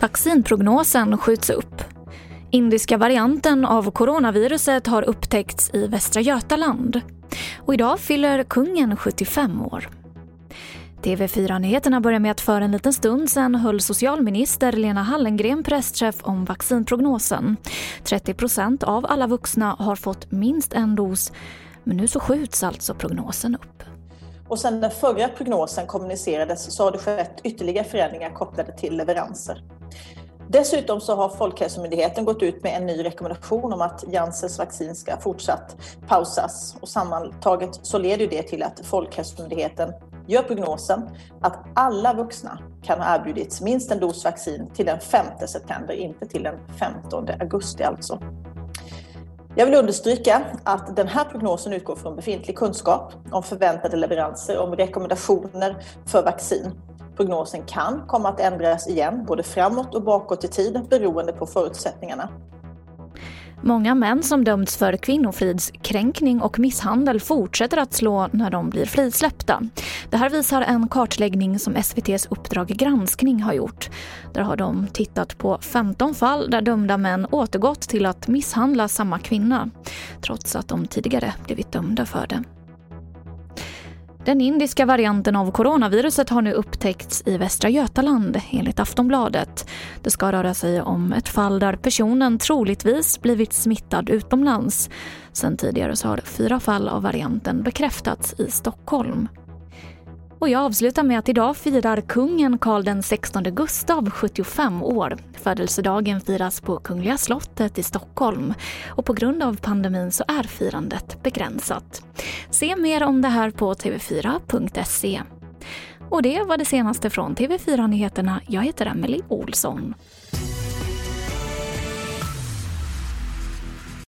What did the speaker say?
Vaccinprognosen skjuts upp. Indiska varianten av coronaviruset har upptäckts i Västra Götaland. Och idag fyller kungen 75 år. TV4-nyheterna börjar med att för en liten stund sen höll socialminister Lena Hallengren pressträff om vaccinprognosen. 30 av alla vuxna har fått minst en dos, men nu så skjuts alltså prognosen upp. Och sen den förra prognosen kommunicerades så har det skett ytterligare förändringar kopplade till leveranser. Dessutom så har Folkhälsomyndigheten gått ut med en ny rekommendation om att Janssens vaccin ska fortsatt pausas och sammantaget så leder det till att Folkhälsomyndigheten gör prognosen att alla vuxna kan ha erbjudits minst en dos vaccin till den 5 september, inte till den 15 augusti alltså. Jag vill understryka att den här prognosen utgår från befintlig kunskap om förväntade leveranser, om rekommendationer för vaccin. Prognosen kan komma att ändras igen, både framåt och bakåt i tid, beroende på förutsättningarna. Många män som dömts för kvinnofridskränkning och misshandel fortsätter att slå när de blir frisläppta. Det här visar en kartläggning som SVTs Uppdrag granskning har gjort. Där har de tittat på 15 fall där dömda män återgått till att misshandla samma kvinna trots att de tidigare blivit dömda för det. Den indiska varianten av coronaviruset har nu upptäckts i Västra Götaland enligt Aftonbladet. Det ska röra sig om ett fall där personen troligtvis blivit smittad utomlands. Sen tidigare så har fyra fall av varianten bekräftats i Stockholm. Och jag avslutar med att idag firar kungen Karl XVI Gustav 75 år. Födelsedagen firas på Kungliga slottet i Stockholm och på grund av pandemin så är firandet begränsat. Se mer om det här på tv4.se. Och det var det senaste från TV4 Nyheterna. Jag heter Emily Olsson.